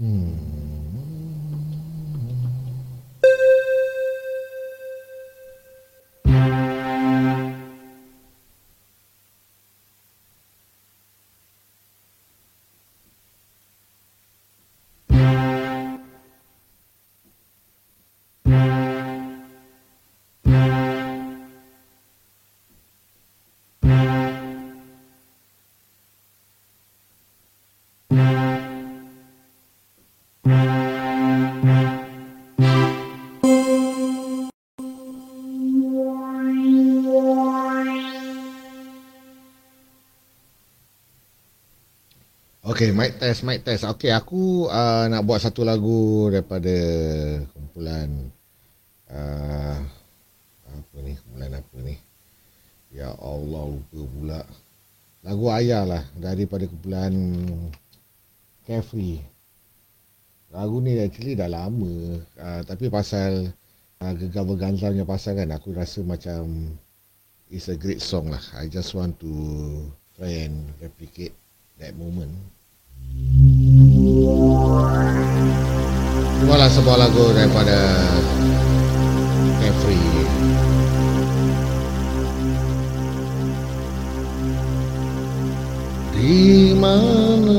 Mm. Okay, mic test, mic test. Okay, aku uh, nak buat satu lagu daripada kumpulan uh, apa ni, kumpulan apa ni? Ya Allah, lupa pula. Lagu Ayah lah daripada kumpulan Carefree. Lagu ni actually dah lama uh, tapi pasal uh, Gegar Berganza punya pasal kan aku rasa macam it's a great song lah. I just want to try and replicate that moment. Itulah sebuah lagu daripada Carefree. Di mana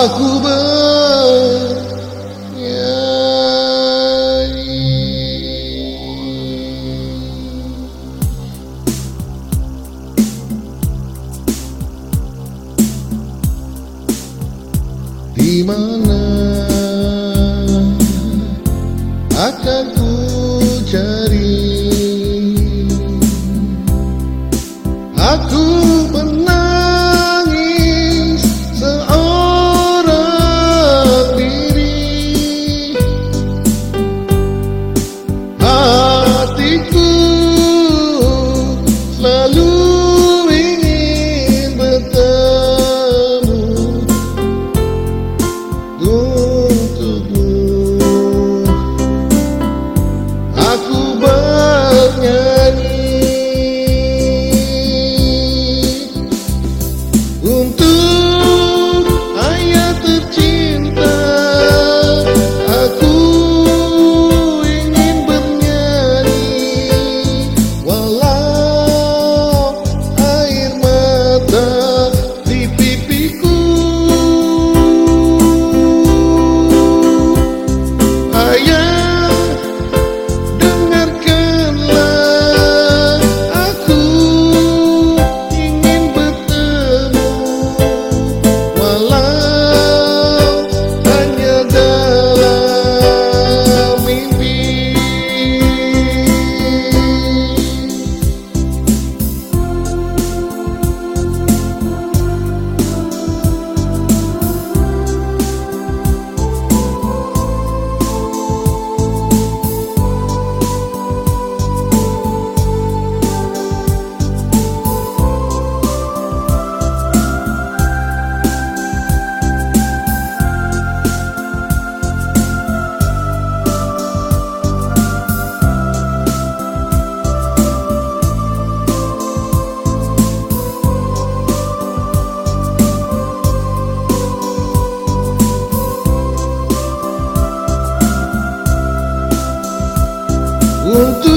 Aku bernyanyi. Di mana akan ku cari? Aku Quanto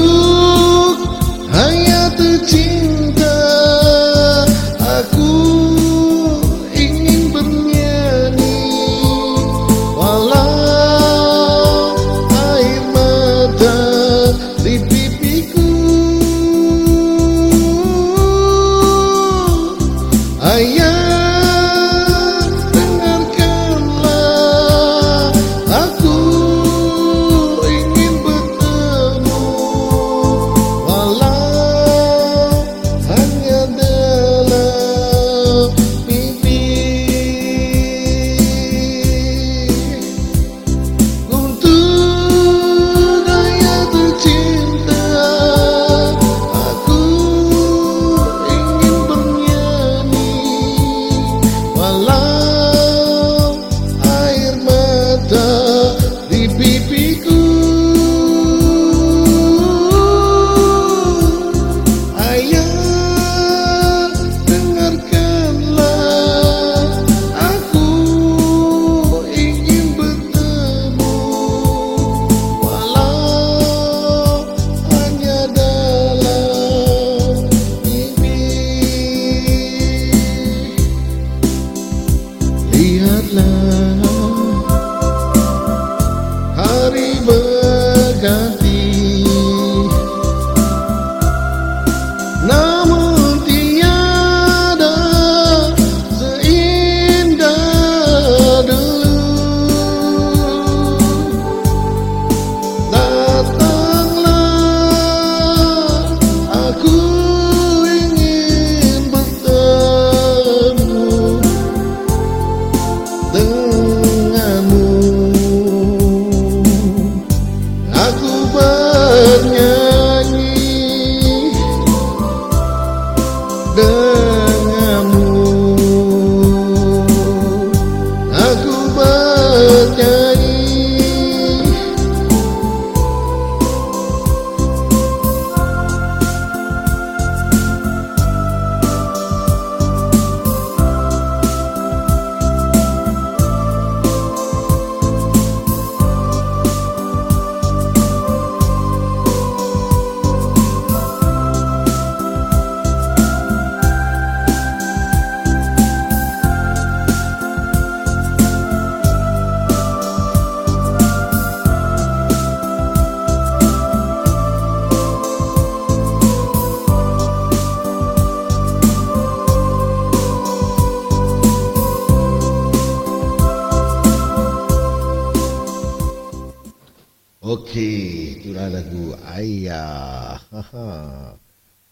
Okey, itulah lagu Ayah.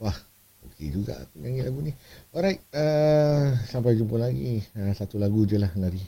Wah, okey juga aku nyanyi lagu ni. Alright, uh, sampai jumpa lagi. Uh, satu lagu je lah nanti.